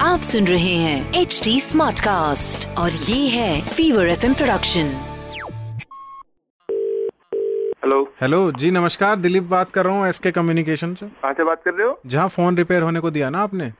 आप सुन रहे हैं एच डी स्मार्ट कास्ट और ये है fever F production hello hello जी नमस्कार दिलीप बात कर रहा हूँ एसके कम्युनिकेशन से। कहाँ से बात कर रहे हो? जहाँ फ़ोन रिपेयर होने को दिया ना आपने?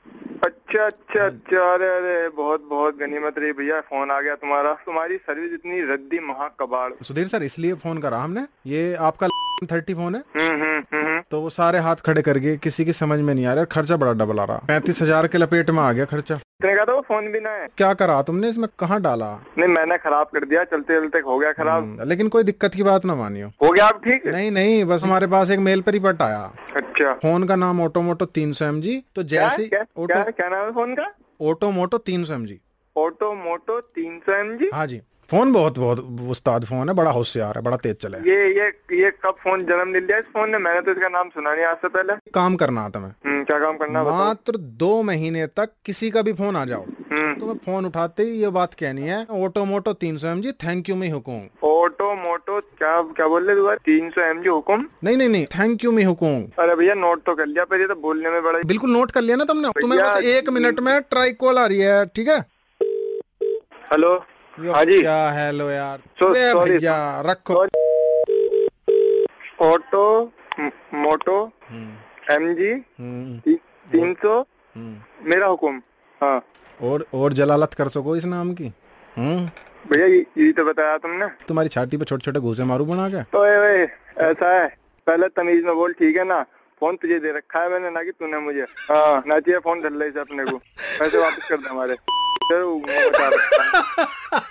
अच्छा अच्छा अच्छा अरे अरे बहुत बहुत गनीमत रही भैया फ़ोन आ गया तुम्हारा। तुम्हारी सर्विस इतनी रद्दी महा कबाड़ सुधीर सर इसलिए फ़ोन करा हमने। ये आपका थर्टी फ़ोन है। तो वो सारे हाथ खड़े कर गए किसी की समझ में नहीं आ रहा। खर्चा बड़ा डबल आ रहा। पैंतीस हज़ार के लपेट में आ गया खर्चा। इतने का तो वो फ़ोन भी ना है। क्या करा तुमने इसमें? कहाँ डाला? नहीं मैंने खराब कर दिया चलते चलते हो गया खराब। हम्म, लेकिन कोई दिक्कत की बात ना मानियो। हो गया अब ठीक? नहीं नहीं बस हमारे पास एक मेल पर ही पट आया अच्छा। फ़ोन का नाम ऑटो मोटो तीन सौ एम जी तो जैसे क्या नाम है फ़ोन का? ऑटो मोटो तीन सौ एम जी ऑटो मोटो तीन सौ एम जी हाँ जी। फ़ोन बहुत बहुत उस्ताद फ़ोन है बड़ा होशियार है बड़ा तेज चले ये ये ये कब फ़ोन जन्म लिया इस फ़ोन ने? मैंने तो इसका नाम सुना नहीं आज से पहले। काम करना आता मैं। हम्म, क्या काम करना मात्र दो महीने तक किसी का भी फ़ोन आ जाओ। हम्म। तो मैं फ़ोन उठाते ही ये बात कहनी है ऑटो मोटो तीन सौ एम जी थैंक यू मी हुकुम। ऑटो मोटो क्या क्या बोल रहे दोबारा? तीन सौ एम जी हुकुम? नहीं नहीं नहीं थैंक यू मी हुकुम। अरे भैया नोट तो कर लिया पर ये तो बोलने में बड़ा बिल्कुल नोट कर लिया ना तुमने। तुम्हें बस एक मिनट में ट्राई कॉल आ रही है ठीक है? हेलो? हाँ जी। क्या हेलो यार। So- भैया रखो। ऑटो मोटो एम जी हम्म, तीन सौ। हम्म। मेरा हुक्म। हाँ। और और जलालत कर सको इस नाम की। हम्म। भैया ये तो बताया तुमने। तुम्हारी छाती पे छोटे छोटे घूसे मारू बना के। तो ऐसा है। पहले तमीज में बोल ठीक है ना? फ़ोन तुझे दे रखा है मैंने ना कि तूने मुझे। हाँ ना चाहिए फ़ोन धर ले अपने को। पैसे वापस कर दे हमारे।